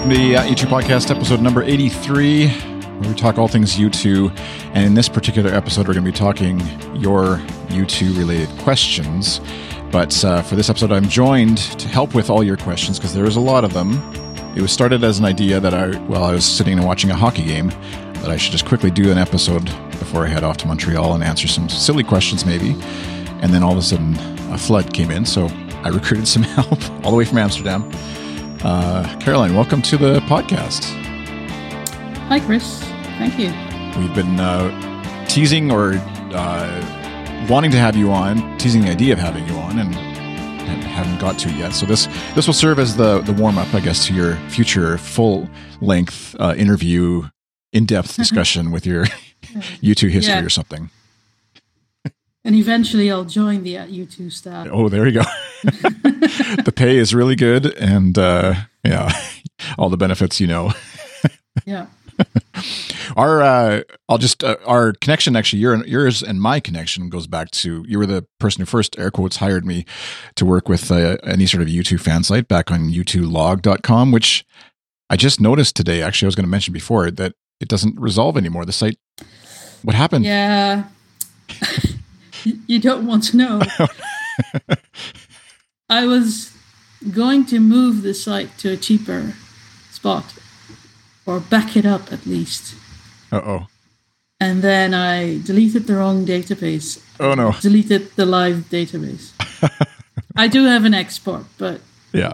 welcome to the uh, U2 podcast, episode number 83, where we talk all things U2. And in this particular episode, we're going to be talking your U2 related questions. But uh, for this episode, I'm joined to help with all your questions because there is a lot of them. It was started as an idea that I, while I was sitting and watching a hockey game, that I should just quickly do an episode before I head off to Montreal and answer some silly questions, maybe. And then all of a sudden, a flood came in, so I recruited some help all the way from Amsterdam. Uh, Caroline, welcome to the podcast. Hi, Chris. Thank you. We've been uh, teasing or uh, wanting to have you on, teasing the idea of having you on, and, and haven't got to yet. So this this will serve as the the warm up, I guess, to your future full length uh, interview, in depth discussion with your U2 history Yeah. or something. And eventually I'll join the at U2 staff. Oh, there you go. the pay is really good, and uh, yeah, all the benefits you know. Yeah. Our, uh, I'll just uh, our connection actually, your yours and my connection goes back to you were the person who first air quotes hired me to work with uh, any sort of U2 fan site back on u2log.com, which I just noticed today. Actually, I was going to mention before that it doesn't resolve anymore. The site, what happened? Yeah. You- don't want to know. I was going to move the site to a cheaper spot or back it up at least. Uh oh. And then I deleted the wrong database. Oh no. Deleted the live database. I do have an export, but Yeah.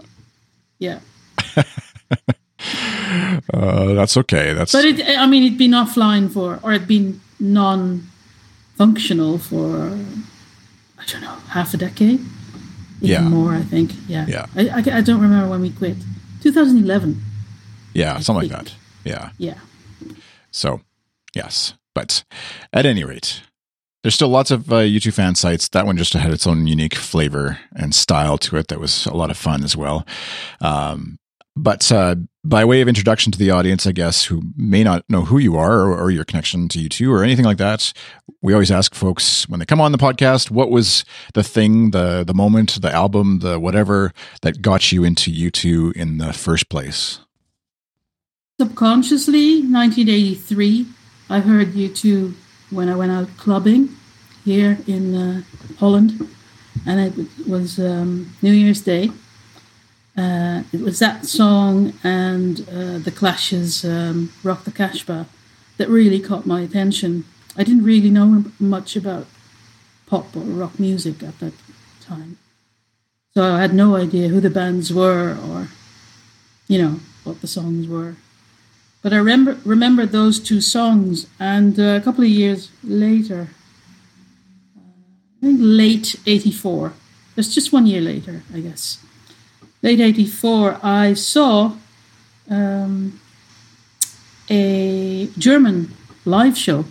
yeah. Uh, that's okay. That's But it, I mean, it'd been offline for, or it'd been non-functional for, I don't know, half a decade, even Yeah. more. I think. Yeah. Yeah. I, I, I don't remember when we quit. 2011. yeah, something like that. Yeah. Yeah. So, yes. But at any rate, there's still lots of uh, U2 fan sites. That one just had its own unique flavor and style to it that was a lot of fun as well. Um, but uh, by way of introduction to the audience, I guess, who may not know who you are or, or your connection to U2 or anything like that, we always ask folks when they come on the podcast, what was the thing, the the moment, the album, the whatever that got you into U2 in the first place? Subconsciously, 1983, I heard U2 when I went out clubbing here in uh, Holland, and it was um, New Year's Day. Uh, it was that song and uh, the Clash's um, "Rock the Casbah" that really caught my attention. I didn't really know much about pop or rock music at that time, so I had no idea who the bands were or, you know, what the songs were. But I remember remember those two songs, and uh, a couple of years later, uh, I think late '84. That's just one year later, I guess. Late '84, I saw um, a German live show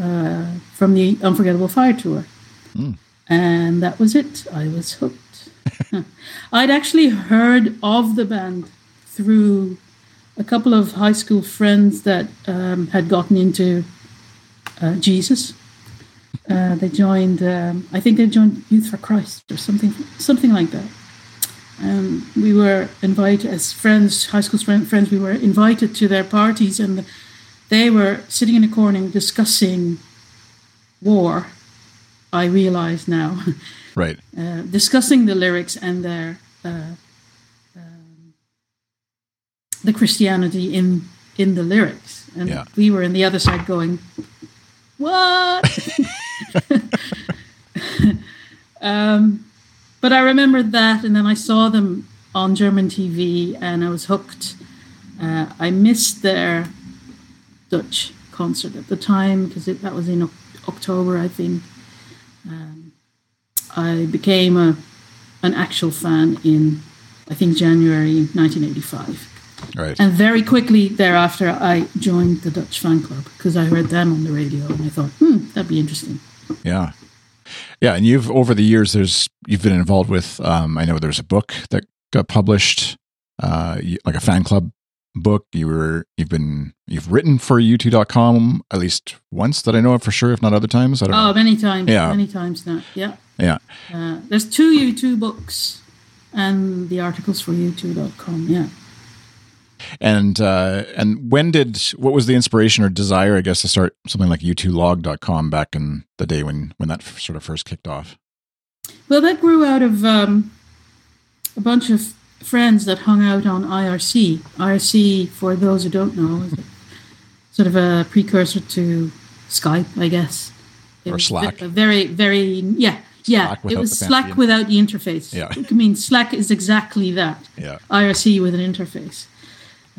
uh, from the Unforgettable Fire Tour, and that was it. I was hooked. I'd actually heard of the band through a couple of high school friends that um, had gotten into uh, Jesus. Uh, they joined, um, I think they joined Youth for Christ or something, something like that. Um, we were invited as friends, high school friends. We were invited to their parties, and they were sitting in a corner discussing war. I realize now, Right. uh, discussing the lyrics and their uh, um, the Christianity in in the lyrics, and Yeah. we were on the other side going, "What?" um, but I remembered that, and then I saw them on German TV, and I was hooked. Uh, I missed their Dutch concert at the time because that was in Oc- October, I think. Um, I became a an actual fan in, I think, January 1985. Right. And very quickly thereafter, I joined the Dutch fan club because I heard them on the radio and I thought, hmm, that'd be interesting. Yeah. Yeah, and you've over the years there's you've been involved with um I know there's a book that got published uh like a fan club book you were you've been you've written for u2.com at least once that I know of for sure if not other times I don't Oh, know. many times. Yeah. Many times now. Yeah. Yeah. Uh, there's two U2 books and the articles for U2.com. Yeah. And uh, and when did what was the inspiration or desire, I guess, to start something like u2log.com back in the day when when that f- sort of first kicked off? Well, that grew out of um, a bunch of friends that hung out on IRC. IRC, for those who don't know, is sort of a precursor to Skype, I guess. It or Slack. Very, very, yeah, yeah. it was Slack without the interface. Yeah. I mean, Slack is exactly that. Yeah. IRC with an interface.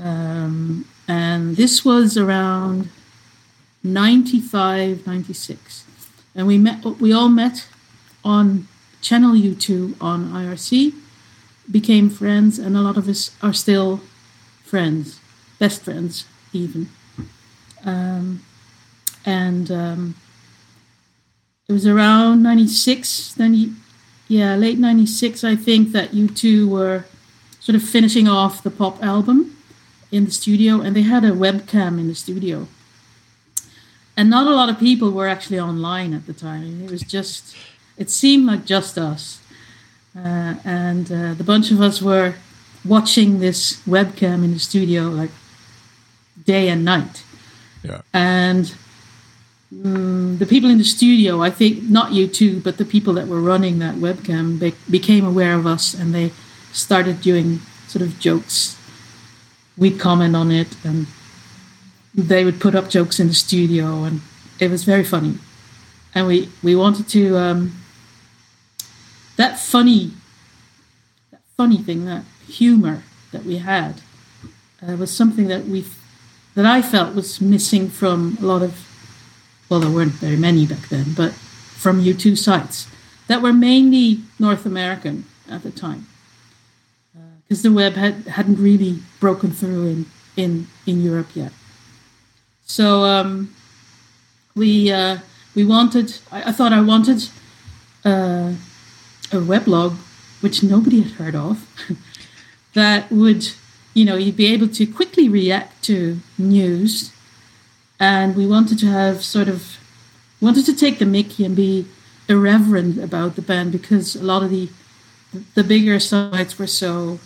Um, and this was around 95, 96. And we met, we all met on Channel U2 on IRC, became friends, and a lot of us are still friends, best friends, even. Um, and um, it was around 96, 90, yeah, late 96, I think, that U2 were sort of finishing off the pop album in the studio, and they had a webcam in the studio. And not a lot of people were actually online at the time. It was just, it seemed like just us. Uh, and uh, the bunch of us were watching this webcam in the studio like day and night. Yeah. And um, the people in the studio, I think, not U2, but the people that were running that webcam be- became aware of us and they started doing sort of jokes. We'd comment on it and they would put up jokes in the studio and it was very funny. And we, we wanted to, um, that funny, that funny thing, that humor that we had uh, was something that we that I felt was missing from a lot of, well, there weren't very many back then, but from U2 sites that were mainly North American at the time, because the web had hadn't really broken through in in in Europe yet. So um, we uh, we wanted. I, I, thought I wanted uh, a weblog, which nobody had heard of, that would you know, you'd be able to quickly react to news. And we wanted to have sort of, wanted to take the Mickey and be irreverent about the band because a lot of the the bigger sites were so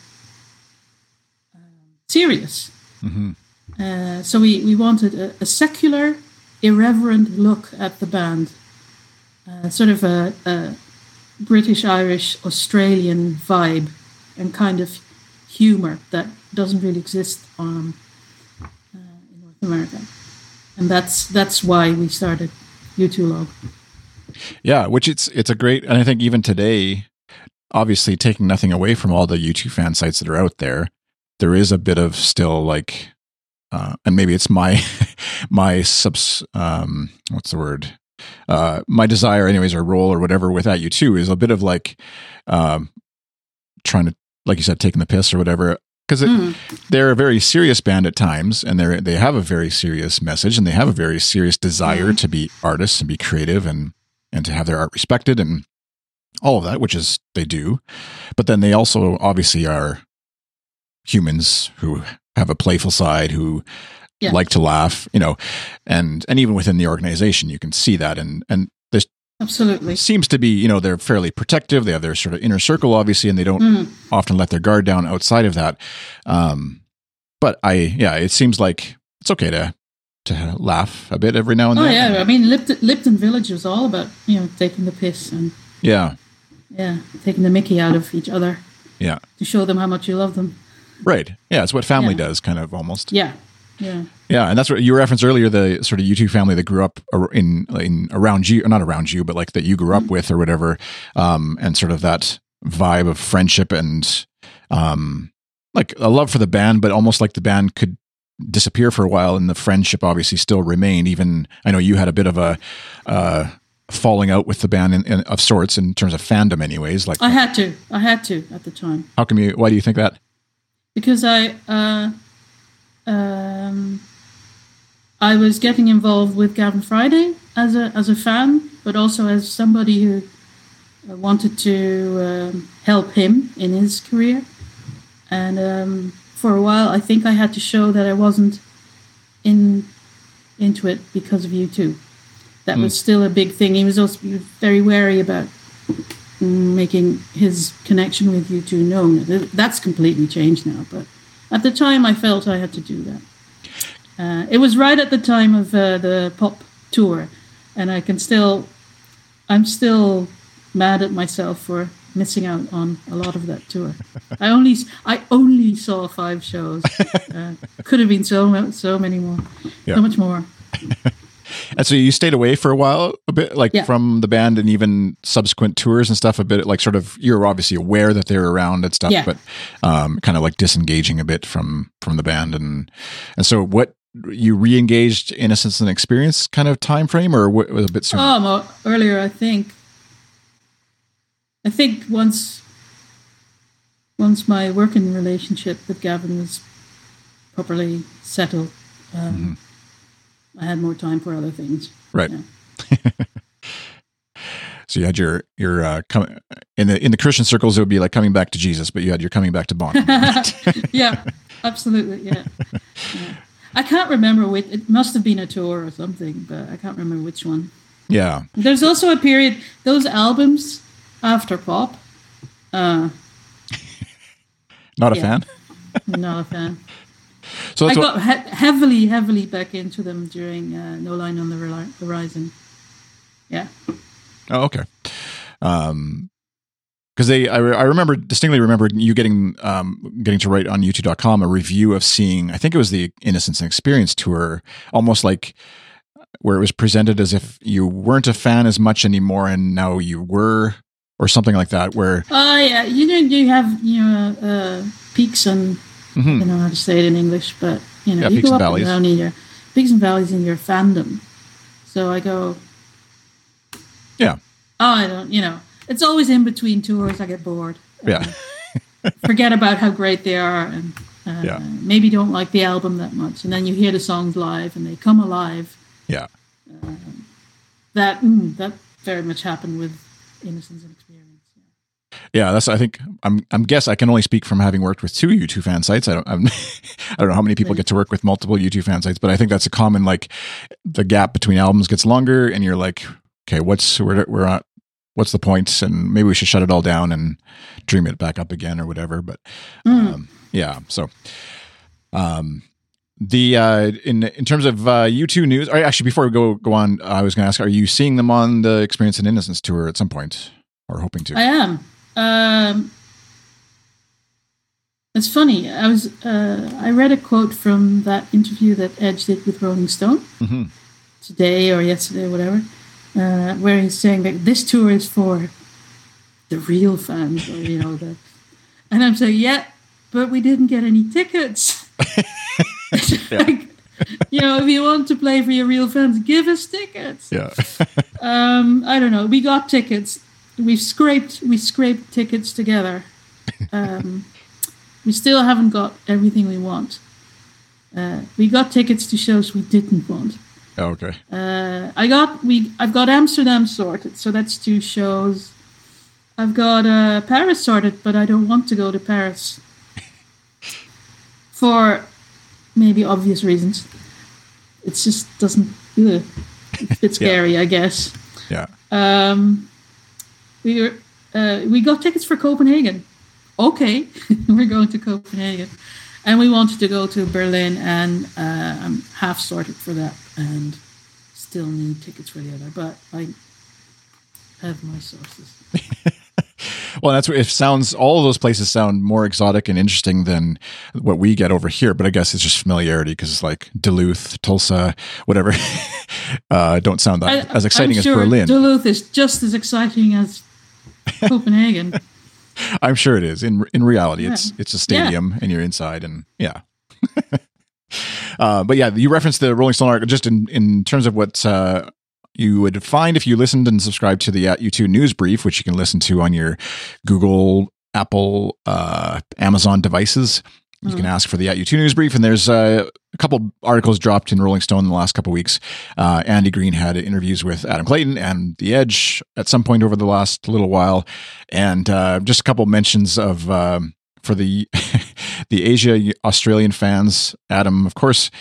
serious. Mm-hmm. Uh, so we, we wanted a, a, secular, irreverent look at the band, uh, sort of a, a British, Irish, Australian vibe, and kind of humor that doesn't really exist on uh, in North America, and that's that's why we started U2log. Yeah, which it's it's a great, and I think even today, obviously taking nothing away from all the U2 fan sites that are out there, there is a bit of still like, uh, and maybe it's my my subs um what's the word uh my desire anyways or role or whatever with that U2 is a bit of like um trying to like you said taking the piss or whatever because mm. they're a very serious band at times, and they they have a very serious message, and they have a very serious desire mm. to be artists and be creative and and to have their art respected and all of that, which is they do. But then they also obviously are humans who have a playful side who yeah. like to laugh, you know, and and even within the organization, you can see that, and and this Absolutely. Seems to be, you know, they're fairly protective. They have their sort of inner circle, obviously, and they don't mm. often let their guard down outside of that. Um, but I, yeah, it seems like it's okay to to laugh a bit every now and oh, then. Oh yeah, I mean, Lypton, Lypton Village was all about you know taking the piss and yeah, yeah, taking the Mickey out of each other. Yeah, to show them how much you love them. Right. Yeah, it's what family yeah. does, kind of almost. Yeah. Yeah. Yeah, and that's what you referenced earlier the sort of U2 family that grew up in in around you, not around you, but like that you grew up mm-hmm. with or whatever, um, and sort of that vibe of friendship and um, like a love for the band, but almost like the band could disappear for a while, and the friendship obviously still remained. Even I know you had a bit of a uh, falling out with the band in, in, of sorts in terms of fandom, anyways. Like I had to, I had to at the time. How come you? Why do you think that? Because I. Uh um, I was getting involved with Gavin Friday as a as a fan, but also as somebody who uh, wanted to um, help him in his career. And um, for a while, I think I had to show that I wasn't in into it because of U2. That mm. was still a big thing. He was also very wary about making his connection with U2 known. That's completely changed now, but at the time, I felt I had to do that. Uh, it was right at the time of uh, the pop tour, and I can still, I'm still mad at myself for missing out on a lot of that tour. I only, I only saw five shows. Uh, could have been so so many more, Yeah. so much more. And so you stayed away for a while, a bit like Yeah. from the band and even subsequent tours and stuff. A bit like sort of you're obviously aware that they're around and stuff, Yeah. but um, kind of like disengaging a bit from from the band and and so what you re-engaged innocence and experience kind of time frame or what was a bit sooner? Oh, mo- earlier, I think. I think once, once my working relationship with Gavin was properly settled, um, I had more time for other things. right. yeah. So you had your your uh, com- in the in the Christian circles it would be like coming back to Jesus, but you had your coming back to Bono. yeah, absolutely. Yeah. yeah. I can't remember which. It must have been a tour or something, but I can't remember which one. yeah, There's also a period. Those albums after pop. Uh, not a Yeah. fan. Not a fan. So I got he- heavily, heavily back into them during uh, No Line on the Horizon. Yeah. Oh, okay. Um, because they, I, I remember distinctly remember you getting, um, getting to write on U2.com a review of seeing. I think it was the Innocence and Experience tour, almost like where it was presented as if you weren't a fan as much anymore, and now you were, or something like that. Where, Oh, yeah. You know, you have, you know, uh, peaks and, I Mhm. don't know how to say it in English, but, you know, Yeah, you peaks go and up and down in your, peaks and valleys in your fandom. So I go, yeah, oh, I don't, you know, it's always in between tours. I get bored. yeah, forget about how great they are and uh, Yeah. maybe don't like the album that much and then you hear the songs live and they come alive yeah. that mm, that very much happened with innocence and Yeah, that's. I think I'm. I'm guess I can only speak from having worked with two U2 fan sites. I don't. I'm, I don't know how many people get to work with multiple U2 fan sites, but I think that's a common like the gap between albums gets longer, and you're like, okay, what's we're we're at. What's the point? And maybe we should shut it all down and dream it back up again or whatever. But Mm. um, yeah, so um, the uh, in in terms of uh, U2 news. Or actually, before we go go on, I was going to ask: Are you seeing them on the Experience and Innocence tour at some point, or hoping to? i am um, it's funny i was uh, i read a quote from that interview that edge did with rolling stone. Hmm today or yesterday or whatever uh, where he's saying that this tour is for the real fans or you know the and i'm saying yeah but we didn't get any tickets. Like, you know if you want to play for your real fans give us tickets. Yeah. um i don't know we got tickets we've scraped we scraped tickets together um we still haven't got everything we want uh, we got tickets to shows we didn't want Oh, okay. uh, I got we I've got Amsterdam sorted, so that's two shows. I've got uh, Paris sorted, but I don't want to go to Paris for maybe obvious reasons. It just doesn't. Ugh. It's bit scary, I guess. Yeah. Um, we were uh, we got tickets for Copenhagen. Okay, we're going to Copenhagen, and we wanted to go to Berlin, and uh, I'm half sorted for that, and still need tickets for the other. But I have my sources. Well, that's what it sounds. All of those places sound more exotic and interesting than what we get over here. But I guess it's just familiarity because it's like Duluth, Tulsa, whatever. uh, don't sound that I- as exciting as Berlin. Duluth is just as exciting as Copenhagen. I'm sure it is. In in reality, it's Yeah. it's a stadium and you're inside, and yeah. uh, but yeah, you referenced the Rolling Stone article just in in terms of what. Uh, you would find if you listened and subscribed to the At U2 news brief, which you can listen to on your Google, Apple, uh, Amazon devices. You can ask for the At U2 news brief, and there's uh, a couple articles dropped in Rolling Stone in the last couple weeks. Uh, Andy Greene had interviews with Adam Clayton and The Edge at some point over the last little while, and uh, just a couple mentions of um, for the the Asia Australian fans. Adam, of course,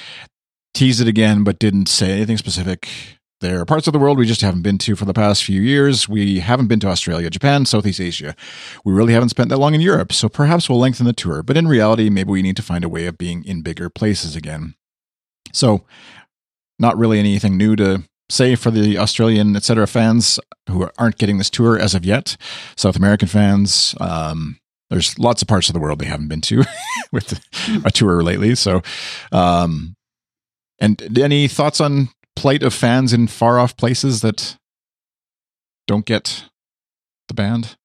teased it again, but didn't say anything specific. There are parts of the world we just haven't been to for the past few years. We haven't been to Australia, Japan, Southeast Asia. We really haven't spent that long in Europe, so perhaps we'll lengthen the tour. But in reality, maybe we need to find a way of being in bigger places again. So, not really anything new to say for the Australian, etc. fans who aren't getting this tour as of yet. South American fans, um, there's lots of parts of the world they haven't been to with a tour lately. So, um, and any thoughts on plight of fans in far off places that don't get the band?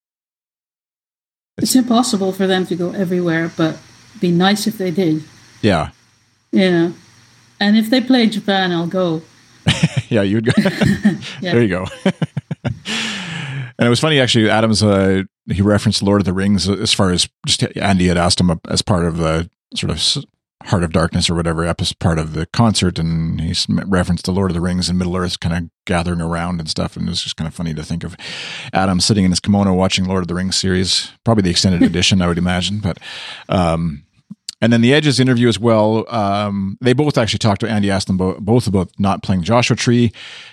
It's impossible for them to go everywhere, but be nice if they did. Yeah. Yeah. And if they play Japan, I'll go. yeah, you'd go. yeah. There you go. and it was funny actually. Adams uh, he referenced Lord of the Rings uh, as far as just Andy had asked him uh, as part of the sort of Heart of Darkness or whatever episode part of the concert, and he's referenced the Lord of the Rings and Middle Earth kind of gathering around and stuff, and it was just kind of funny to think of Adam sitting in his kimono watching Lord of the Rings series, probably the extended edition, I would imagine, but. Um, and then the Edges interview as well. Um, they both actually talked to Andy, asked them bo- both about not playing Joshua Tree,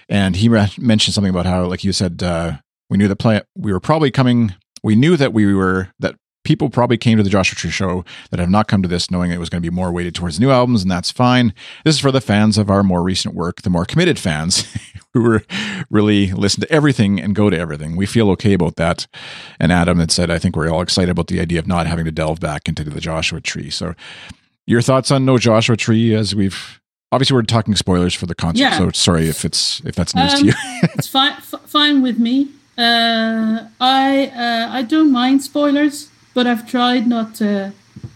and he re- mentioned something about how, like you said, uh, we knew that play we were probably coming. We knew that we were that people probably came to the Joshua Tree show that have not come to this knowing it was going to be more weighted towards new albums, and that's fine. This is for the fans of our more recent work, the more committed fans who were really listen to everything and go to everything. We feel okay about that. And Adam had said, I think we're all excited about the idea of not having to delve back into the Joshua Tree. So, your thoughts on No Joshua Tree as we've obviously we're talking spoilers for the concert yeah. so sorry if it's if that's news um, to you it's fine f- fine with me uh, i uh, i don't mind spoilers but I've tried not to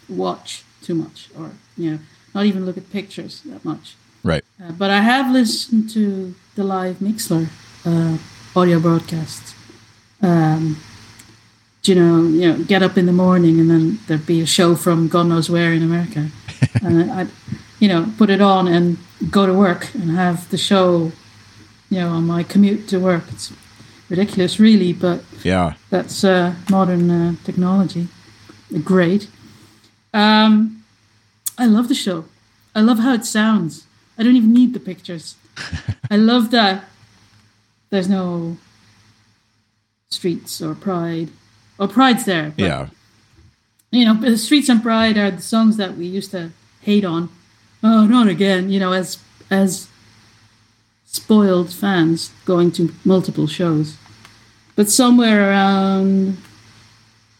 watch too much or, you know, not even look at pictures that much. Right. Uh, but I have listened to the live Mixlr uh, audio broadcasts. Um, you know, you know, get up in the morning and then there'd be a show from God knows where in America, and I'd, you know, put it on and go to work and have the show, you know, on my commute to work. It's ridiculous, really, but yeah, that's uh, modern uh, technology. Great. Um, I love the show. I love how it sounds. I don't even need the pictures. I love that there's no streets or pride. Or pride's there. But, yeah. You know, the streets and pride are the songs that we used to hate on. Oh, not again. You know, as as spoiled fans going to multiple shows. But somewhere around,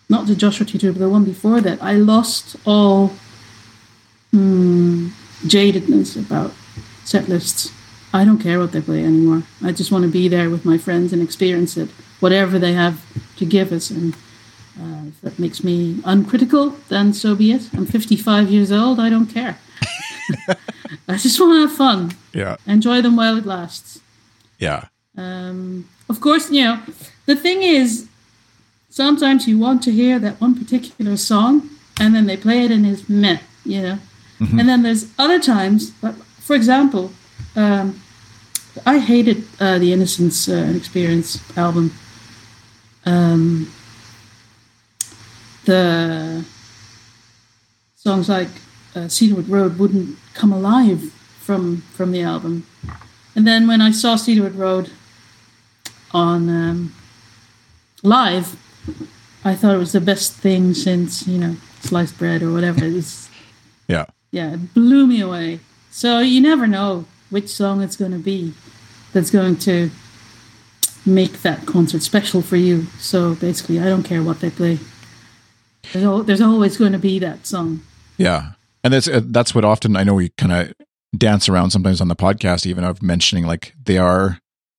not the Joshua Tree, but the one before that, I lost all hmm, jadedness about set lists. I don't care what they play anymore. I just want to be there with my friends and experience it, whatever they have to give us. And uh, if that makes me uncritical, then so be it. I'm 55 years old. I don't care. I just want to have fun. Yeah. Enjoy them while it lasts. Yeah. Um, of course, you know, the thing is, sometimes you want to hear that one particular song and then they play it and it's meh, you know. Mm-hmm. And then there's other times, but for example, um, I hated uh, the Innocence uh, Experience album. Um, the songs like uh, Cedarwood Road wouldn't come alive from from the album. And then when I saw Cedarwood Road on um, live, I thought it was the best thing since you know sliced bread or whatever. It was, yeah, yeah, it blew me away. So you never know which song it's going to be that's going to make that concert special for you. So basically, I don't care what they play. There's, al- there's always going to be that song. Yeah, and that's uh, that's what often I know we kind of dance around sometimes on the podcast, even of mentioning like they are.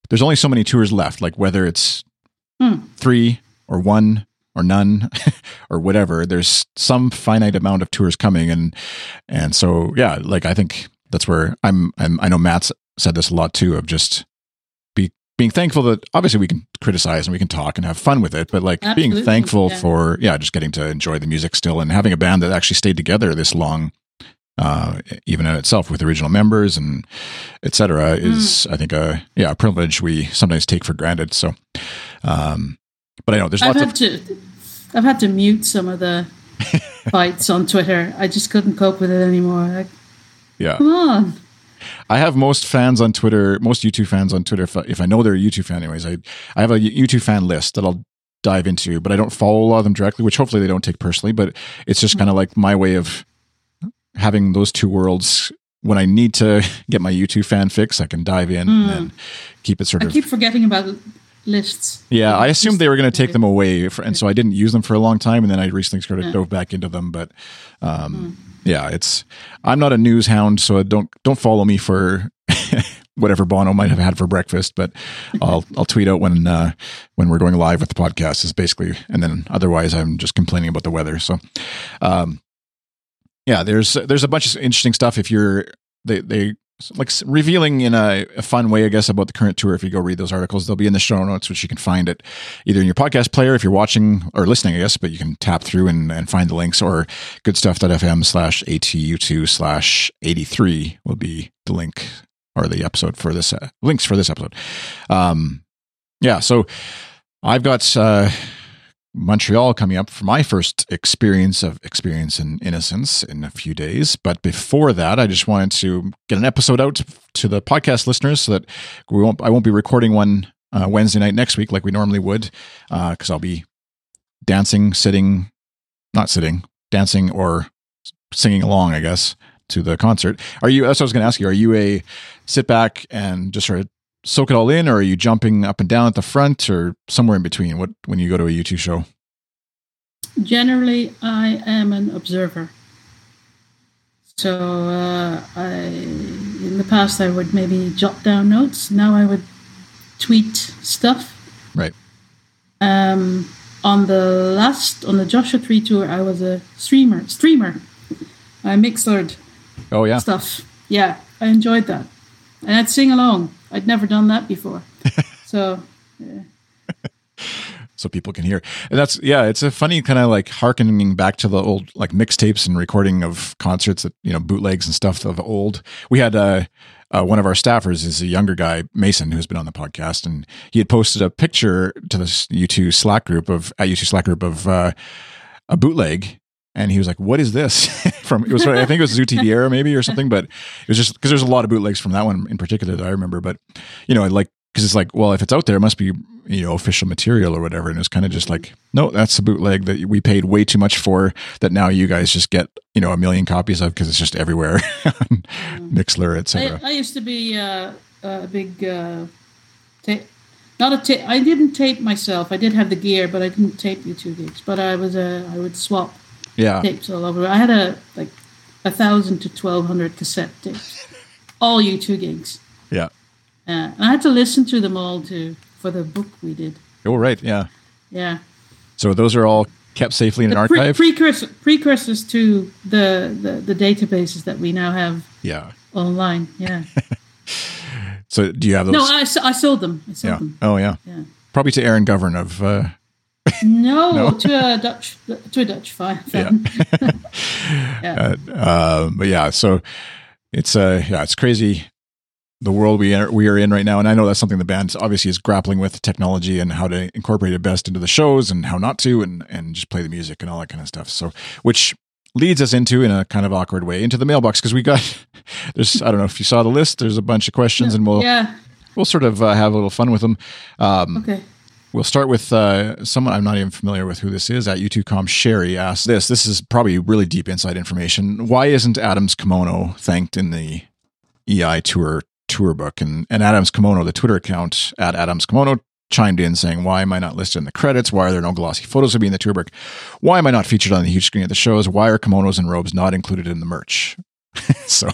There's only so many tours left, like whether it's hmm. three or one or none or whatever. There's some finite amount of tours coming, and and so yeah, like I think that's where I'm. I'm I know Matt's said this a lot too of just be being thankful that obviously we can criticize and we can talk and have fun with it, but like Absolutely, being thankful yeah. for yeah, just getting to enjoy the music still and having a band that actually stayed together this long uh, even in itself with original members and etc. is mm. I think a yeah a privilege we sometimes take for granted. So, um, but I know there's I've lots had of. To, I've had to mute some of the fights on Twitter. I just couldn't cope with it anymore. Like, yeah, come on. I have most fans on Twitter, most U2 fans on Twitter. If I, if I know they're a U2 fan, anyways, I I have a U2 fan list that I'll dive into, but I don't follow a lot of them directly, which hopefully they don't take personally. But it's just kind of like my way of having those two worlds. When I need to get my U2 fan fix, I can dive in and hmm. keep it sort I of. I keep forgetting about lists. Yeah, I assumed they were going to take them away, for, and so I didn't use them for a long time, and then I recently sort of dove back into them. But um, yeah, it's I'm not a news hound, so don't don't follow me for whatever Bono might have had for breakfast. But I'll I'll tweet out when uh, when we're going live with the podcast is basically, and then otherwise I'm just complaining about the weather. So um, yeah, there's there's a bunch of interesting stuff if you're they they like revealing in a, a fun way, I guess, about the current tour. If you go read those articles, they'll be in the show notes, which you can find it either in your podcast player if you're watching or listening, I guess, but you can tap through and, and find the links or goodstuff.fm slash ATU2 slash 83 will be the link or the episode for this, uh, links for this episode. Um, yeah, so I've got uh, Montreal coming up for my first experience of experience in innocence in a few days. But before that, I just wanted to get an episode out to the podcast listeners so that we won't. I won't be recording one uh, Wednesday night next week like we normally would because I'll be dancing, sitting, not sitting, dancing or singing along. I guess to the concert. Are you? That's what I was going to ask you. Are you a sit back and just sort of soak it all in, or are you jumping up and down at the front, or somewhere in between? What when you go to a U2 show? Generally, I am an observer. So uh, I, in the past, I would maybe jot down notes. Now I would tweet stuff. Right. Um, on the last, on the Joshua Tree tour, I was a streamer. Streamer. I mixlered Oh yeah. stuff. Yeah, I enjoyed that, and I'd sing along. I'd never done that before. so so people can hear. And that's yeah, it's a funny kind of like harkening back to the old like mixtapes and recording of concerts that you know bootlegs and stuff of old. We had uh, uh, one of our staffers is a younger guy, Mason, who's been on the podcast, and he had posted a picture to this U2 Slack group of at U2 Slack group of uh, a bootleg. And he was like, "What is this?" from it was I think it was Zoo TV era maybe or something, but it was just because there's a lot of bootlegs from that one in particular that I remember. But you know, I like because it's like, well, if it's out there, it must be you know official material or whatever. And it's kind of just like, no, that's a bootleg that we paid way too much for. That now you guys just get you know a million copies of because it's just everywhere, Mixlr, I, etc. I used to be uh, a big uh, ta- not a ta- I didn't tape myself. I did have the gear, but I didn't tape U2 gigs. But I was a I would swap Yeah, tapes all over. I had a like a thousand to twelve hundred cassette tapes, all U two gigs, yeah. uh, and I had to listen to them all to for the book we did. Oh, right, yeah. Yeah, So those are all kept safely in an the pre- archive. precursor, precursors to the, the the databases that we now have yeah. online. Yeah. So do you have those? no, I, I sold them. I sold yeah. them. Oh, yeah. Yeah. Probably to Aaron Govern of. Uh, No, No? to a Dutch to a Dutch fi- Yeah. fan. yeah. uh, but yeah, so it's uh yeah, it's crazy the world we are, we are in right now, and I know that's something the band obviously is grappling with technology and how to incorporate it best into the shows and how not to, and and just play the music and all that kind of stuff. So which leads us into in a kind of awkward way into the mailbox because we got there's I don't know if you saw the list. There's a bunch of questions, and we'll yeah. we'll sort of uh, have a little fun with them. Um, Okay. We'll start with uh, someone I'm not even familiar with who this is. At U2Com, Sherry asked this. This is probably really deep inside information. Why isn't Adam's kimono thanked in the EI tour tour book? And, and Adam's kimono, the Twitter account at Adam's kimono, chimed in saying, "Why am I not listed in the credits? Why are there no glossy photos of me in the tour book? Why am I not featured on the huge screen at the shows? Why are kimonos and robes not included in the merch?" so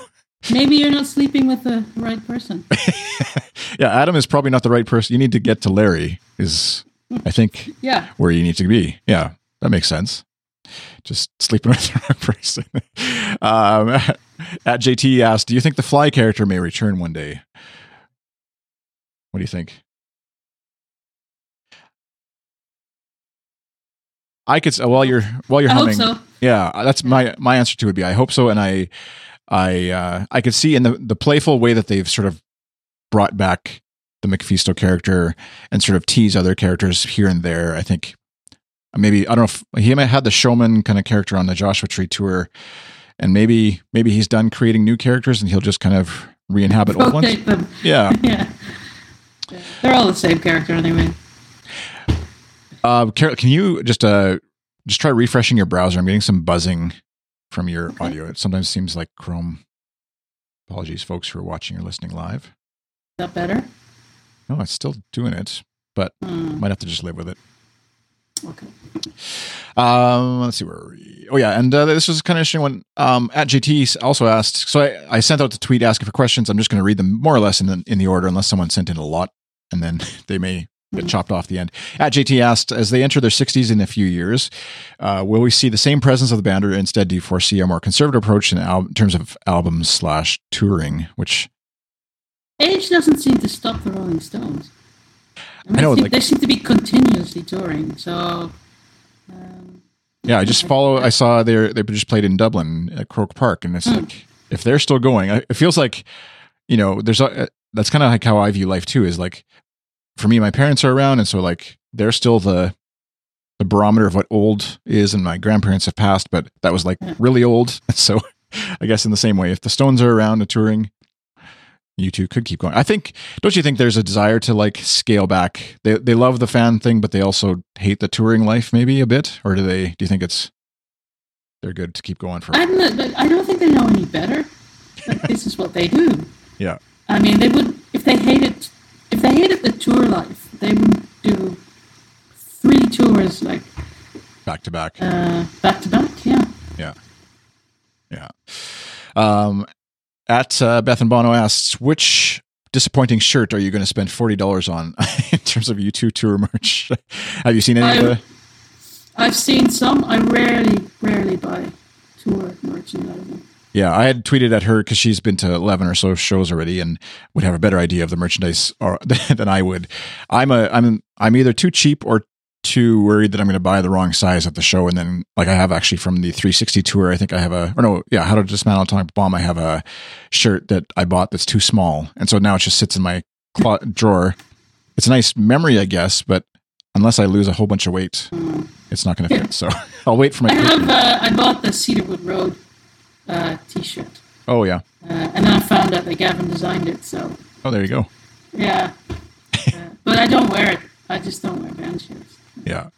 Maybe you're not sleeping with the right person. yeah, Adam is probably not the right person. You need to get to Larry. Is I think Yeah. where you need to be. Yeah, that makes sense. Just sleeping with the wrong person. Um, at JT asked, "Do you think the Fly character may return one day?" What do you think? I could while you're while you're I hope humming. so. Yeah, that's my my answer to it would be I hope so, and I I uh, I could see in the the playful way that they've sort of brought back the MacPhisto character and sort of tease other characters here and there. I think maybe I don't know if he might have had the showman kind of character on the Joshua Tree tour, and maybe maybe he's done creating new characters and he'll just kind of re-inhabit old ones. Them. Yeah. Yeah. Yeah. They're all the same character anyway. Uh, Carol, can you just uh just try refreshing your browser? I'm getting some buzzing from your Okay. audio. It sometimes seems like Chrome. Apologies, folks, who are watching or listening live. Is that better? No, it's still doing it, but Hmm. might have to just live with it. Okay. Um, let's see where are we. Oh yeah, and uh, this was kind of interesting one. Um, at JT also asked. So I, I sent out the tweet asking for questions. I'm just going to read them more or less in the, in the order, unless someone sent in a lot, and then they may get chopped off the end. At JT asked, as they enter their 60s in a few years, uh, will we see the same presence of the band, or instead do you foresee a more conservative approach in, al- in terms of albums slash touring? Which Age doesn't seem to stop the Rolling Stones. And I know, think like- they seem to be continuously touring. So, um, Yeah, I just follow. I saw they they just played in Dublin at Croke Park, and it's Mm. like if they're still going, it feels like you know there's a that's kind of like how I view life too. Is like for me, my parents are around, and so like they're still the the barometer of what old is, and my grandparents have passed, but that was like mm. really old. So I guess in the same way, if the Stones are around and touring. U2 could keep going. I think. Don't you think there's a desire to like scale back? They they love the fan thing, but they also hate the touring life, maybe a bit. Or do they? Do you think it's they're good to keep going for? I don't, know, I don't think they know any better. This is what they do. Yeah. I mean, they would if they hated they hated the tour life, they would do three tours like back to back. uh, back to back. Yeah. Yeah. Um, at uh, Beth and Bono asks, which disappointing shirt are you going to spend forty dollars on in terms of U two tour merch? Have you seen any of I- the? I've seen some. I rarely, rarely buy tour merchandise. Yeah, I had tweeted at her because she's been to eleven or so shows already and would have a better idea of the merchandise or, than I would. I'm a I'm I'm either too cheap or too worried that I'm going to buy the wrong size at the show, and then like I have actually from the 360 tour, I think I have a or no, yeah, how to dismantle an atomic bomb. I have a shirt that I bought that's too small, and so now it just sits in my clo- drawer. It's a nice memory, I guess, but unless I lose a whole bunch of weight, it's not going to fit. So I'll wait for my. I have. Uh, I bought the Cedarwood Road uh, T-shirt, oh yeah, uh, and then I found out that Gavin designed it. So oh there you go. yeah, uh, but I don't wear it. I just don't wear band shirts. Yeah.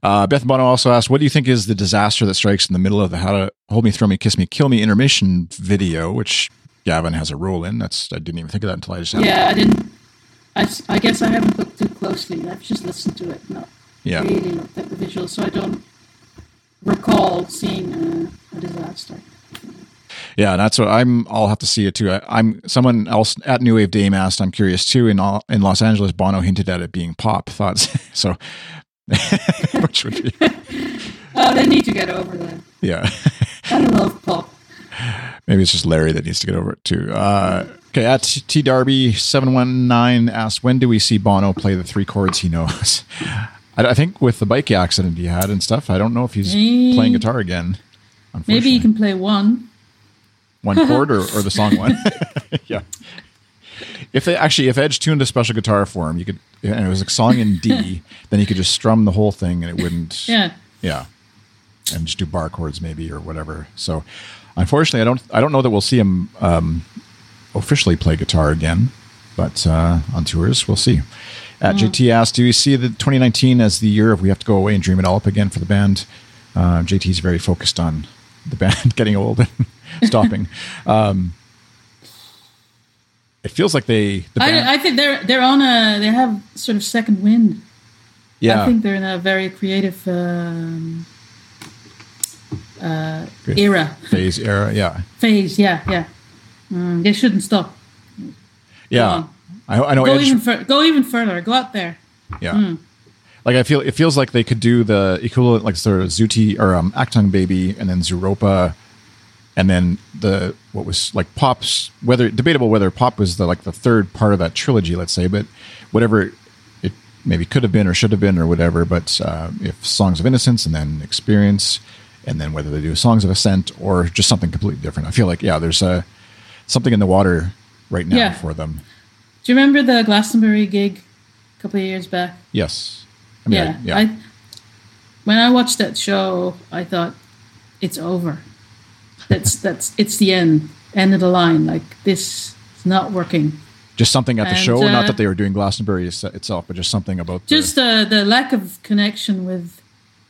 Uh, Beth Bono also asked, "What do you think is the disaster that strikes in the middle of the How to Hold Me, Throw Me, Kiss Me, Kill Me intermission video?" Which Gavin has a role in. That's I didn't even think of that until I just Yeah, I didn't. I guess I haven't looked too closely. I've just listened to it, not Yeah. really looked at the visuals, so I don't recall seeing uh, a disaster. Yeah, that's what I'm. I'll have to see it too. I, I'm someone else at New Wave Dame asked. I'm curious too. In all, in Los Angeles, Bono hinted at it being pop. Thoughts so, which would be Oh, they need to get over that. yeah. I love pop. Maybe it's just Larry that needs to get over it too. Uh, okay, at T Darby seven one nine asked, "When do we see Bono play the three chords he knows?" I, I think with the bike accident he had and stuff. I don't know if he's playing guitar again. Maybe you unfortunately. can play one. one chord or, or the song one. yeah. If they actually, if Edge tuned a special guitar for him, you could, and it was a song in D, then you could just strum the whole thing and it wouldn't. Yeah. Yeah. And just do bar chords maybe or whatever. So, unfortunately, I don't, I don't know that we'll see him um, officially play guitar again, but uh, on tours we'll see. At JT asked, "Do you see the 2019 as the year of we have to go away and dream it all up again for the band?" Uh, JT's very focused on the band getting old and stopping. Um, it feels like they the band, I, I think they're they're on a they have sort of second wind. yeah I think they're in a very creative um, uh, era phase era. Yeah, phase. Yeah, yeah. Mm, they shouldn't stop. yeah. I, I know Go Edge. even fur- go even further. Go out there. Yeah. Like I feel it feels like they could do the equivalent like sort of Zoo TV or um Achtung Baby and then Zooropa and then the what was like Pop's whether debatable whether Pop was the like the third part of that trilogy, let's say, but whatever it maybe could have been or should have been or whatever, but uh, if Songs of Innocence and then Experience and then whether they do Songs of Ascent or just something completely different. I feel like yeah, there's a something in the water right now Yeah. for them. Do you remember the Glastonbury gig a couple of years back? Yes. I mean, yeah. I, yeah. I when I watched that show, I thought it's over. That's that's it's the end. end of the line. Like this is not working. Just something at the And, show, not uh, that they were doing Glastonbury itself, but just something about the, Just uh, the lack of connection with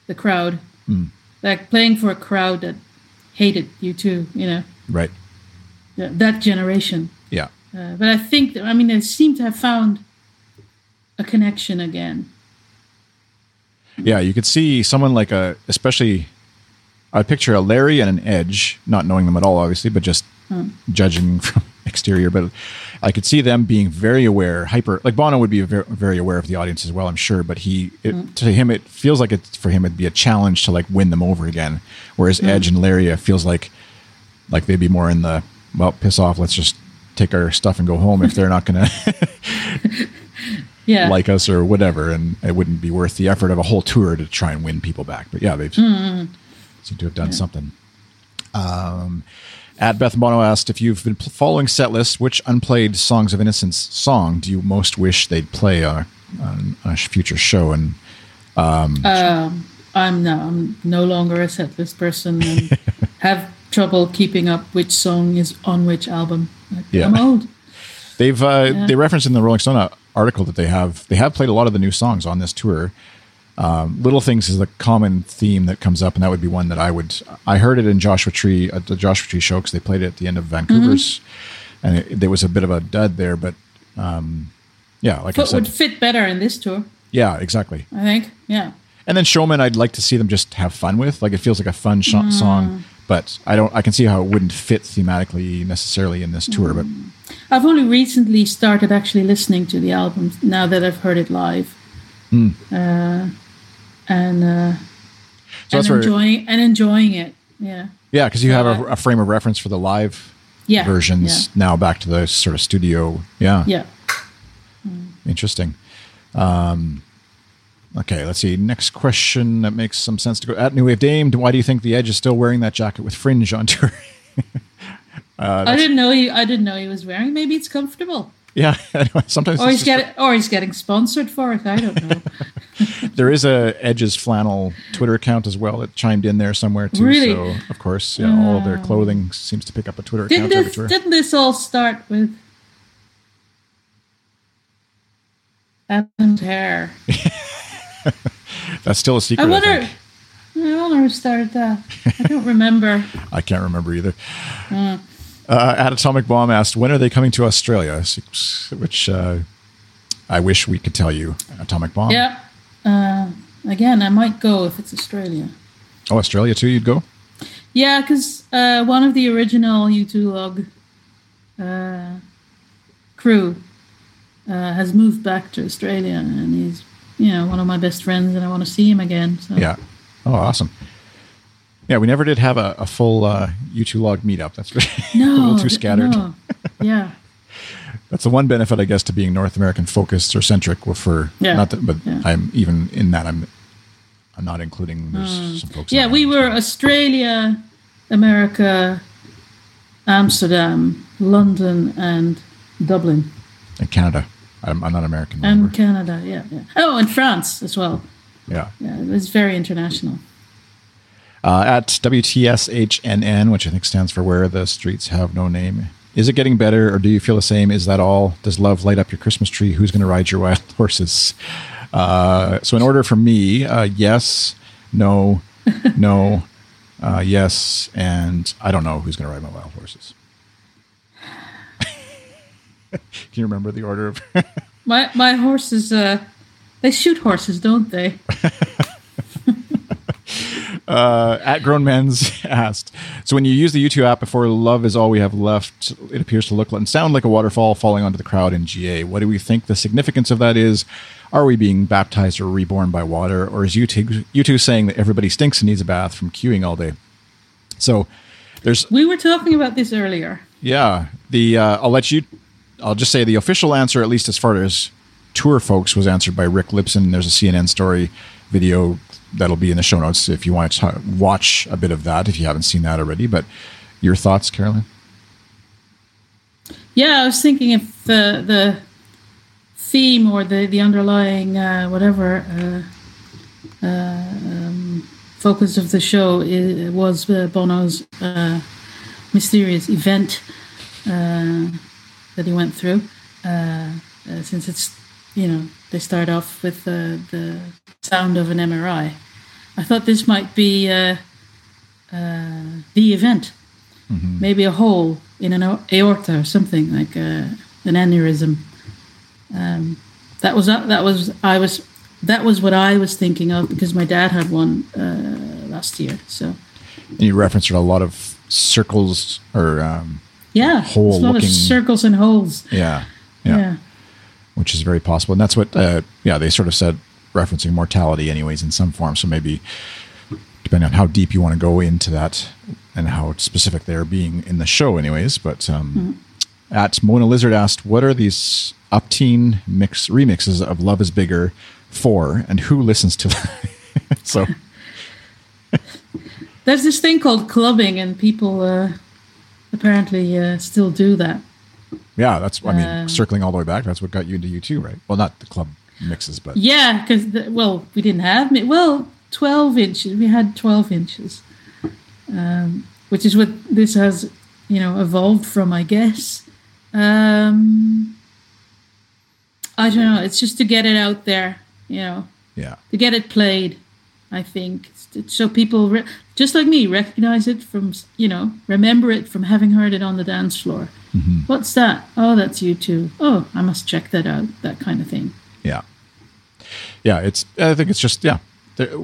the crowd. Hmm. Like playing for a crowd that hated U2. You know right. th- that generation. Uh, but I think, that, I mean, they seem to have found a connection again. Yeah, you could see someone like a, especially, I picture a Larry and an Edge, not knowing them at all, obviously, but just hmm. judging from exterior. But I could see them being very aware, hyper. Like Bono would be very, very aware of the audience as well, I'm sure. But he, it, hmm. to him, it feels like it for him it'd be a challenge to like win them over again. Whereas hmm. Edge and Larry, it feels like, like they'd be more in the well, piss off. Let's just take our stuff and go home if they're not going to Yeah. like us or whatever, and it wouldn't be worth the effort of a whole tour to try and win people back. But yeah, they've seem to have done something. Um, at Beth Bono asked if you've been following set lists, which unplayed Songs of Innocence song do you most wish they'd play on a, on a future show? And um, I'm no, I'm no longer a setlist person and have trouble keeping up which song is on which album. Like, Yeah. I'm old. They've uh, Yeah. they referenced in the Rolling Stone uh, article that they have they have played a lot of the new songs on this tour. Um, Little Things is the common theme that comes up, and that would be one that I would. I heard it in Joshua Tree at the Joshua Tree show because they played it at the end of Vancouver's, and it, there was a bit of a dud there. But um, yeah, like I said, would fit better in this tour, yeah, exactly. I think. Yeah. And then Showman, I'd like to see them just have fun with. Like it feels like a fun sh- Mm. song, but I don't. I can see how it wouldn't fit thematically necessarily in this tour, but. I've only recently started actually listening to the album now that I've heard it live. Hmm. Uh, and uh, So and enjoying and enjoying it. Yeah. Yeah, because you have a, a frame of reference for the live Yeah. versions now back to the sort of studio. Yeah, Yeah. interesting. Um, okay, let's see. Next question that makes some sense to go at New Wave Dame. Why do you think the Edge is still wearing that jacket with fringe on tour? Uh, I didn't know he. I didn't know he was wearing. Maybe it's comfortable, yeah, sometimes or he's getting, or he's getting sponsored for it. I don't know. there is a Edge's flannel Twitter account as well that chimed in there somewhere too. Really? So of course, yeah, all of their um, clothing seems to pick up a Twitter account this? Didn't this all start with Adam's hair? That's still a secret. I I, wonder. think. I wonder who started that. I don't remember. I can't remember either. Hmm. Uh, at Atomic Bomb asked, when are they coming to Australia? Which uh, I wish we could tell you. Atomic Bomb. Yeah. Uh, again, I might go if it's Australia. Oh, Australia too. You'd go. Yeah, because uh, one of the original U2 log uh, crew uh, has moved back to Australia, and he's you know one of my best friends, and I want to see him again. So Yeah. Oh, awesome. Yeah, we never did have a, a full uh, U2 log meetup. That's a no, little too scattered. no. Yeah, That's the one benefit, I guess, to being North American focused or centric. For Yeah. not that, but Yeah. I'm even in that. I'm I'm not including. There's some folks. Yeah. We were Australia, America, Amsterdam, London, and Dublin, and Canada. I'm, I'm not American. and remember? Canada. Yeah, yeah. Oh, and France as well. yeah. Yeah, it was very international. Uh, at WTSHNN, which I think stands for Where the Streets Have No Name. Is it getting better, or do you feel the same? Is that all? Does love light up your Christmas tree? Who's going to ride your wild horses? Uh, so, in order for me, uh, yes, no, no, uh, yes, and I don't know who's going to ride my wild horses. Can you remember the order of? My my horses, uh, they shoot horses, don't they? uh, at grown men's asked so when you use the U2 app before love is all we have left it appears to look and sound like a waterfall falling onto the crowd in ga what do we think the significance of that is are we being baptized or reborn by water or is U2 U2 saying that everybody stinks and needs a bath from queuing all day so there's We were talking about this earlier. yeah the uh, i'll let you i'll just say the official answer at least as far as tour folks was answered by rick lipson. There's a cnn story video that'll be in the show notes if you want to watch a bit of that if you haven't seen that already. But your thoughts Caroline? Yeah, I was thinking if the the theme or the the underlying uh, whatever uh, uh, um, focus of the show i was uh, Bono's uh, mysterious event uh, that he went through. Uh, uh, since it's you know they start off with the the sound of an MRI, I thought this might be uh, uh, the event, Mm-hmm. maybe a hole in an aorta or something like uh, an aneurysm. Um, that was that was I was that was what I was thinking of because my dad had one uh, last year. So And you referenced a lot of circles or um, yeah, Hole it's a lot looking- of circles and holes. yeah, Yeah. yeah, which is very possible. And that's what uh, yeah they sort of said referencing mortality anyways in some form. So maybe depending on how deep you want to go into that and how specific they're being in the show anyways. But um, at Mona Lizard asked, what are these upteen mix remixes of Love is Bigger for and who listens to them? so There's this thing called clubbing, and people uh, apparently uh, still do that. yeah, that's I mean Um, circling all the way back. That's what got you into U2, right? Well, not the club mixes, but Yeah, because well, we didn't have well twelve inches. We had twelve inches, um, which is what this has, you know, evolved from, I guess. Um, I don't know. It's just to get it out there, you know, yeah, to get it played. I think so people re- just like me recognize it from you know remember it from having heard it on the dance floor. What's that? Oh, that's you too. Oh, I must check that out. That kind of thing. yeah, yeah. It's I think it's just yeah.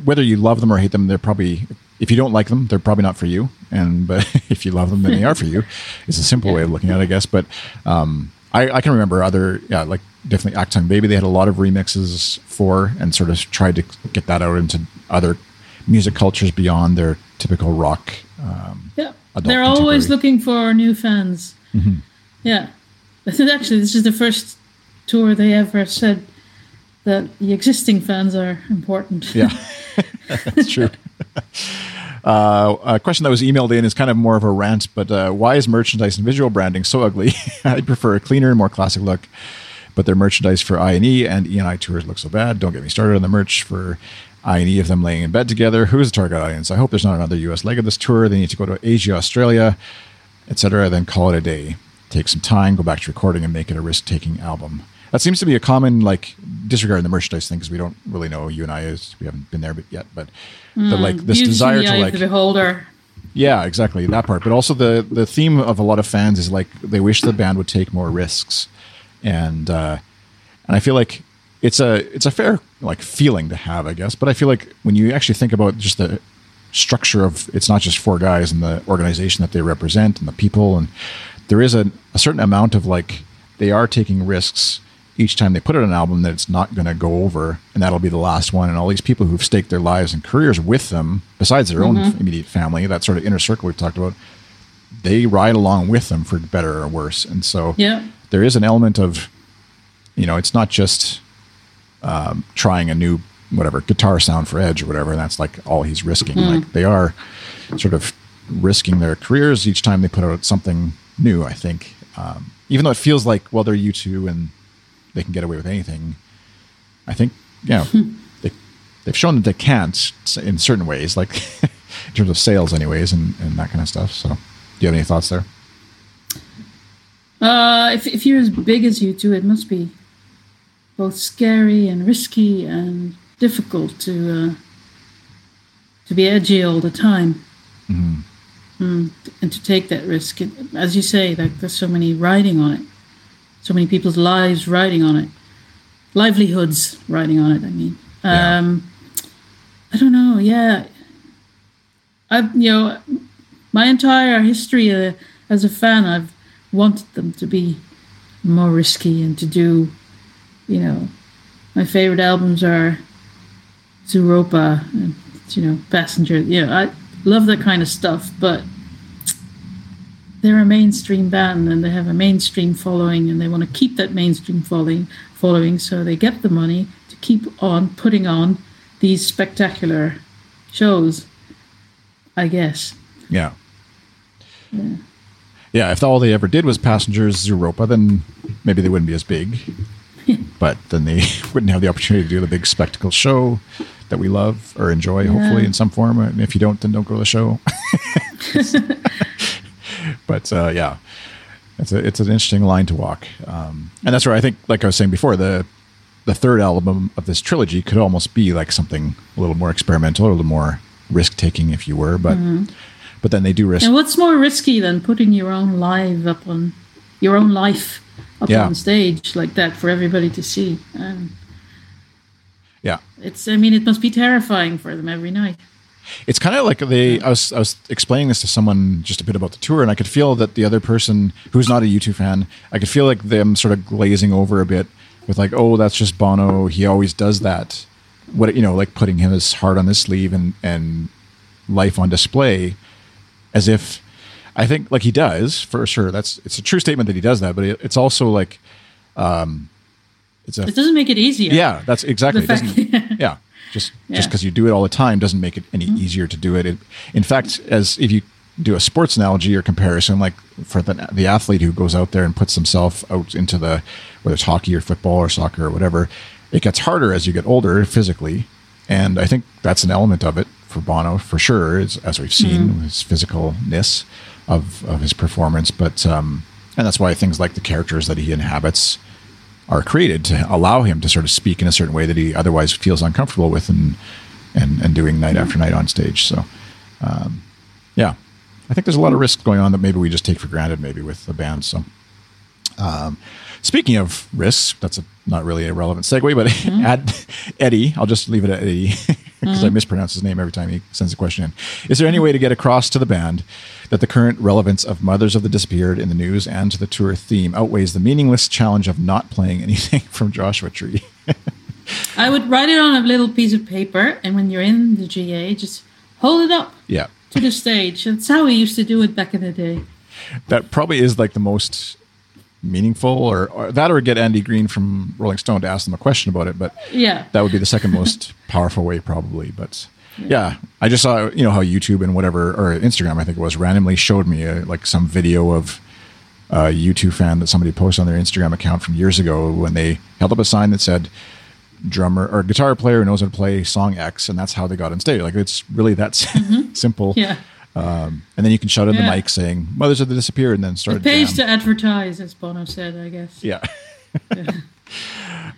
Whether you love them or hate them, they're probably if you don't like them, they're probably not for you. And but if you love them, then they are for you. It's a simple way of looking at it, I guess. But um, I, I can remember other yeah, like definitely Achtung Baby. They had a lot of remixes for and sort of tried to get that out into other music cultures beyond their typical rock. Um, Yeah, they're always looking for new fans. Yeah, this is actually this is the first tour they ever said that the existing fans are important. Yeah, that's true. Uh, a question that was emailed in is kind of more of a rant, but uh, why is merchandise and visual branding so ugly? I prefer a cleaner, more classic look, but their merchandise for I and E and E and I tours look so bad. Don't get me started on the merch for E of them laying in bed together. Who is the target audience? I hope there's not another U.S. leg of this tour. They need to go to Asia, Australia, etc. Then call it a day. Take some time, go back to recording, and make it a risk-taking album. That seems to be a common like disregarding the merchandise thing because we don't really know you and I is we haven't been there yet, but the like this desire to like the beholder. yeah, exactly that part. But also the the theme of a lot of fans is like they wish the band would take more risks, and uh, and I feel like it's a it's a fair like feeling to have, I guess. But I feel like when you actually think about just the structure of it's not just four guys and the organization that they represent and the people, and there is a, a certain amount of like they are taking risks each time they put out an album that it's not going to go over and that'll be the last one and all these people who've staked their lives and careers with them besides their own mm-hmm. immediate family that sort of inner circle we've talked about they ride along with them for better or worse and so Yeah. there is an element of you know it's not just um, trying a new whatever guitar sound for edge or whatever and that's like all he's risking. Like they are sort of risking their careers each time they put out something new i think. Um, even though it feels like well they're u2 and they can get away with anything i think you know they, they've shown that they can't in certain ways like in terms of sales anyways and, and that kind of stuff. So do you have any thoughts there? Uh, if, if you're as big as U2, it must be both scary and risky and difficult to uh, to be edgy all the time Mm, and to take that risk. It, as you say, like there's so many riding on it, so many people's lives riding on it, livelihoods riding on it. I mean, Yeah. um, I don't know. Yeah, I've you know my entire history uh, as a fan, I've wanted them to be more risky and to do, you know, my favorite albums are Zooropa and you know Passenger. You know, I love that kind of stuff, but they're a mainstream band and they have a mainstream following and they want to keep that mainstream following following so they get the money to keep on putting on these spectacular shows i guess Yeah. Yeah. if all they ever did was Passengers Zooropa, then maybe they wouldn't be as big. But then they wouldn't have the opportunity to do the big spectacle show that we love or enjoy, hopefully, in some form. And if you don't, then don't go to the show. but uh, yeah, it's a, it's an interesting line to walk, um, and that's where I think, like I was saying before, the the third album of this trilogy could almost be like something a little more experimental or a little more risk taking, if you were, but. But then they do risk. And what's more risky than putting your own life up on your own life up Yeah. on stage like that for everybody to see? Um, Yeah, it's. I mean, it must be terrifying for them every night. it's kind of like they. I was I was explaining this to someone just a bit about the tour, and I could feel that the other person who's not a U2 fan, I could feel like them sort of glazing over a bit with like, oh, that's just Bono. He always does that. What you know, like putting him his heart on his sleeve and and life on display, as if I think like he does for sure. That's it's a true statement that he does that, but it, it's also like, um, it's a It doesn't make it easier. yeah, that's exactly. Fact- doesn't, yeah, just just Yeah. Mm-hmm. because you do it all the time doesn't make it any easier to do it. it. In fact, as if you do a sports analogy or comparison, like for the the athlete who goes out there and puts himself out into the whether it's hockey or football or soccer or whatever, it gets harder as you get older physically, and I think that's an element of it for Bono for sure, is, as we've seen Mm-hmm. his physicalness of of his performance, but um, and that's why things like the characters that he inhabits are created to allow him to sort of speak in a certain way that he otherwise feels uncomfortable with and and, and doing night after night on stage. So, um, yeah, I think there's a lot of risk going on that maybe we just take for granted, maybe with the band. So, um, speaking of risks, that's a, not really a relevant segue, but mm-hmm. add Eddie, I'll just leave it at Eddie because I mm-hmm. mispronounce his name every time he sends a question in. Is there any way to get across to the band that the current relevance of Mothers of the Disappeared in the news and to the tour theme outweighs the meaningless challenge of not playing anything from Joshua Tree? I would write it on a little piece of paper, and when you're in the GA, just hold it up yeah. to the stage. That's how we used to do it back in the day. that probably is like the most meaningful or, or that or get Andy Greene from rolling stone to ask them a question about it but Yeah. that would be the second most powerful way probably but yeah. i just saw you know how youtube and whatever or instagram i think it was randomly showed me a, like some video of a U2 fan that somebody posted on their instagram account from years ago when they held up a sign that said drummer or guitar player knows how to play song x and that's how they got on stage like it's really that mm-hmm. simple Yeah. Um, and then you can shout in Yeah. the mic saying "Mothers of the Disappeared" and then start. It pays to advertise, as Bono said, I guess. Yeah.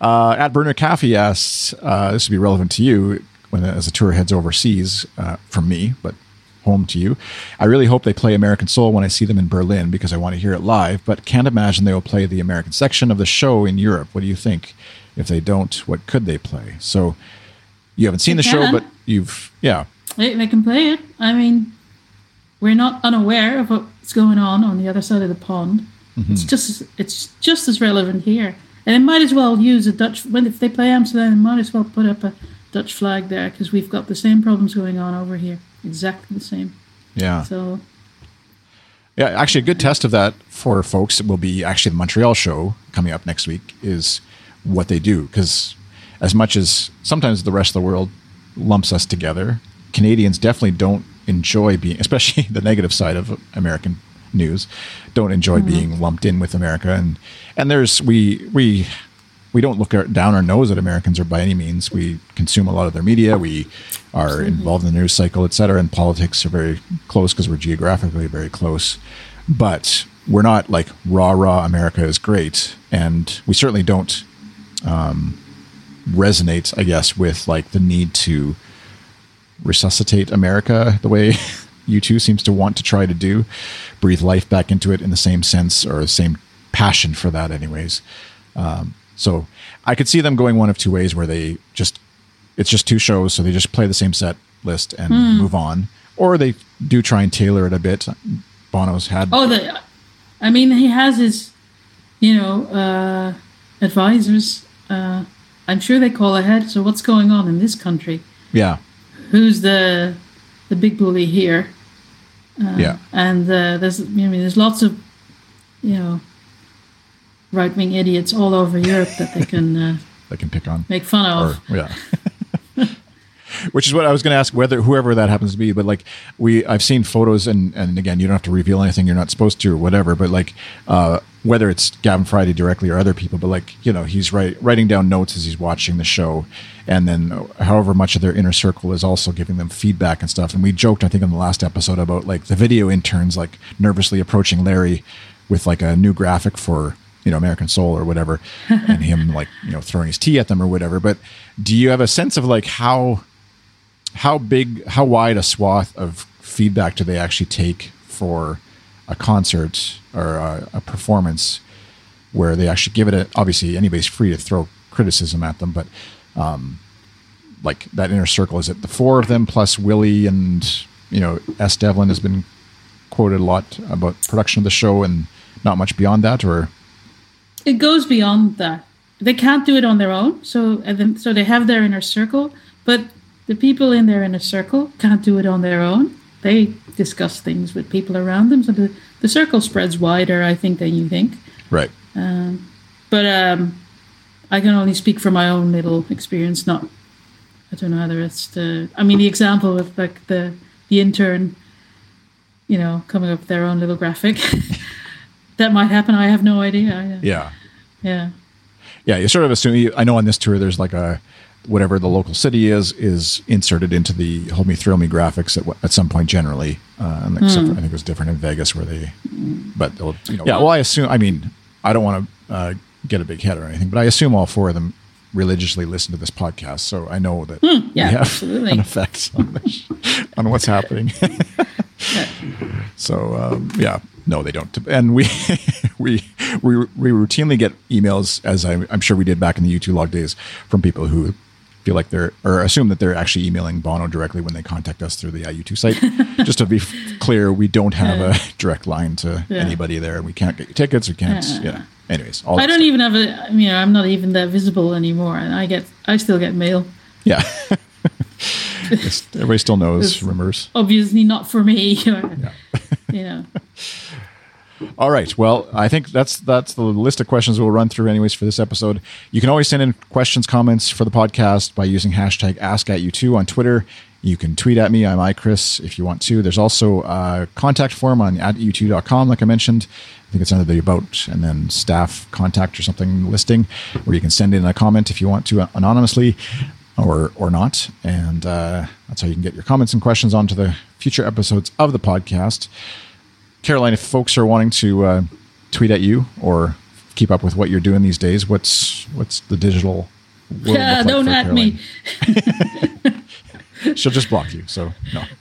uh, at Burner Caffey asks, uh, this would be relevant to you when as the tour heads overseas uh, from me, but home to you. I really hope they play American Soul when I see them in Berlin because I want to hear it live, but can't imagine they will play the American section of the show in Europe. What do you think? If they don't, what could they play? So you haven't seen They the show, but you've, yeah. They, they can play it. I mean, we're not unaware of what's going on on the other side of the pond. Mm-hmm. It's just as, it's just as relevant here, and they might as well use a Dutch. When if they play Amsterdam, they might as well put up a Dutch flag there because we've got the same problems going on over here. Exactly the same. Yeah. So Yeah, actually, a good test of that for folks will be actually the Montreal show coming up next week is what they do. Because as much as sometimes the rest of the world lumps us together, Canadians definitely don't enjoy being, especially the negative side of American news, don't enjoy being lumped in with America. And and there's we we we don't look down our nose at Americans or by any means. We consume a lot of their media. We are involved in the news cycle, et cetera, and politics are very close because we're geographically very close. But we're not like raw, raw America is great. And we certainly don't um, resonate, I guess, with like the need to resuscitate America the way U2 seems to want to try to do, breathe life back into it in the same sense or the same passion for that, anyways. Um, so I could see them going one of two ways where they just, it's just two shows, so they just play the same set list and move on, or they do try and tailor it a bit. Bono's had, oh, the I mean, he has his, you know, uh, advisors. Uh, I'm sure they call ahead. So what's going on in this country? yeah, who's the the big bully here. Uh, Yeah. and uh, there's I mean there's lots of you know right wing idiots all over Europe that they can uh, they can pick on. make fun Or, of. yeah. which is what I was going to ask whether whoever that happens to be. But like we, I've seen photos, and and again, you don't have to reveal anything you're not supposed to or whatever. But like uh, whether it's Gavin Friday directly or other people, but like you know, he's write, writing down notes as he's watching the show, and then however much of their inner circle is also giving them feedback and stuff. And we joked, I think, in the last episode about like the video interns like nervously approaching Larry with like a new graphic for you know American Soul or whatever, and him like you know throwing his tea at them or whatever. But do you have a sense of like how how big, how wide a swath of feedback do they actually take for a concert or a, a performance where they actually give it a? Obviously, anybody's free to throw criticism at them, but um, like that inner circle, is it the four of them plus Willie and you know Es Devlin has been quoted a lot about production of the show and not much beyond that, or it goes beyond that. They can't do it on their own, so so they have their inner circle, but the people in their inner circle can't do it on their own. They discuss things with people around them, so the, the circle spreads wider, I think, than you think. Right. Um, but um, I can only speak from my own little experience. Not, I don't know how the rest. Uh, I mean, the example with like the the intern, you know, coming up with their own little graphic. that might happen. I have no idea. Yeah. Yeah. Yeah. You sort of assume. I know on this tour, there's like a whatever the local city is is inserted into the hold me thrill me graphics at, at some point generally uh, and mm. for, i think it was different in vegas where they but they'll, you know yeah well i assume i mean i don't want to uh, get a big head or anything but i assume all four of them religiously listen to this podcast so i know that mm, yeah, we have absolutely. an effect on, on what's happening so um, yeah no they don't and we we we we routinely get emails as I'm, I'm sure we did back in the u2 log days from people who feel like they're or assume that they're actually emailing Bono directly when they contact us through the IU2 site. Just to be f- clear, we don't have yeah. a direct line to yeah. anybody there. and We can't get you tickets. We can't. Yeah. yeah. Anyways, I don't even have a. You know, I'm not even that visible anymore, and I get. I still get mail. Yeah. Everybody still knows rumors. Obviously, not for me. yeah. you know. All right. Well, I think that's that's the list of questions we'll run through anyways for this episode. You can always send in questions, comments for the podcast by using hashtag ask at u2 on Twitter. You can tweet at me. I'm iChris if you want to. There's also a contact form on at u2.com, like I mentioned. I think it's under the about and then staff contact or something listing where you can send in a comment if you want to anonymously or or not. And uh, that's how you can get your comments and questions onto the future episodes of the podcast. Caroline, if folks are wanting to uh, tweet at you or keep up with what you're doing these days, what's what's the digital? Yeah, like don't at me. She'll just block you. So no.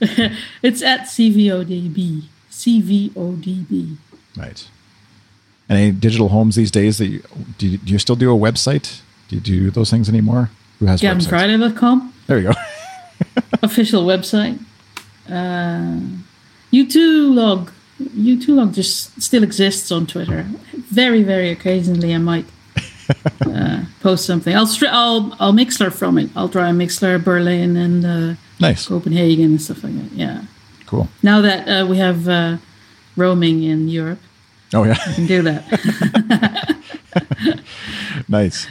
it's at CVODB. CVODB. Right. Any digital homes these days that you do, you, do you still do a website? Do you do those things anymore? Who has GavinFriday.com. There you go. Official website. Uh, U2 log U2log just still exists on Twitter. Very, very occasionally, I might uh, post something. I'll stri- I'll I'll Mixlr from it. I'll try Mixlr Berlin and uh, nice Copenhagen and stuff like that. Yeah, cool. Now that uh, we have uh, roaming in Europe, oh yeah, I can do that. nice.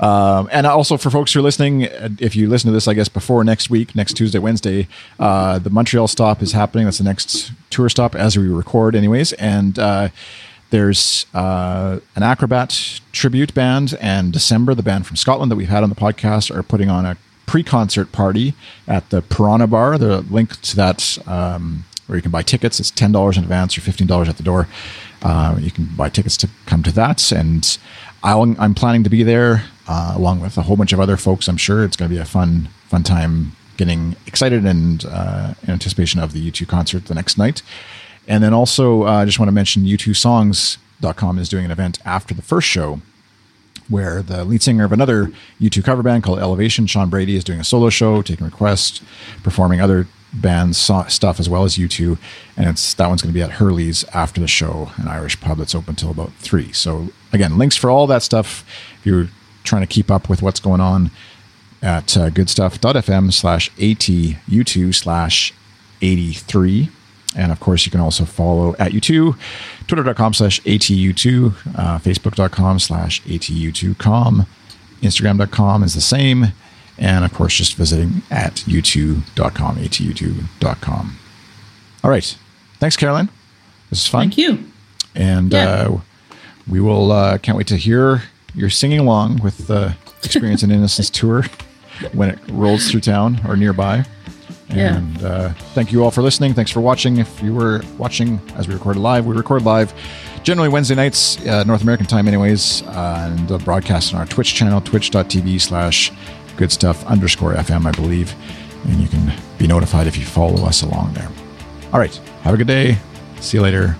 Um, and also for folks who are listening, if you listen to this, I guess before next week, next Tuesday, Wednesday, uh, the Montreal stop is happening. That's the next tour stop as we record, anyways. And uh, there's uh, an acrobat tribute band, and December, the band from Scotland that we've had on the podcast, are putting on a pre-concert party at the Piranha Bar. The link to that, um, where you can buy tickets, it's ten dollars in advance or fifteen dollars at the door. Uh, you can buy tickets to come to that, and i am planning to be there uh, along with a whole bunch of other folks. I'm sure it's going to be a fun, fun time getting excited and uh, in anticipation of the U2 concert the next night. And then also, I uh, just want to mention U2songs.com is doing an event after the first show where the lead singer of another U2 cover band called Elevation, Sean Brady, is doing a solo show, taking requests, performing other bands stuff as well as U2. And it's that one's going to be at Hurley's after the show, an Irish pub that's open till about three. So again, links for all that stuff. If you're trying to keep up with what's going on at uh, goodstuff.fm slash ATU2 slash 83. And of course, you can also follow at U2, twitter.com slash ATU2, uh, facebook.com slash ATU2com, Instagram.com is the same. And of course, just visiting at u2.com, atu2.com. All right. Thanks, Caroline. This is fun. Thank you. And Yeah. uh, we will, uh, can't wait to hear your singing along with the Experience and Innocence tour when it rolls through town or nearby. Yeah. And uh, thank you all for listening. Thanks for watching. If you were watching as we recorded live, we record live generally Wednesday nights, uh, North American time, anyways, uh, and uh, broadcast on our Twitch channel, twitch.tv slash good stuff underscore FM, I believe. And you can be notified if you follow us along there. All right. Have a good day. See you later.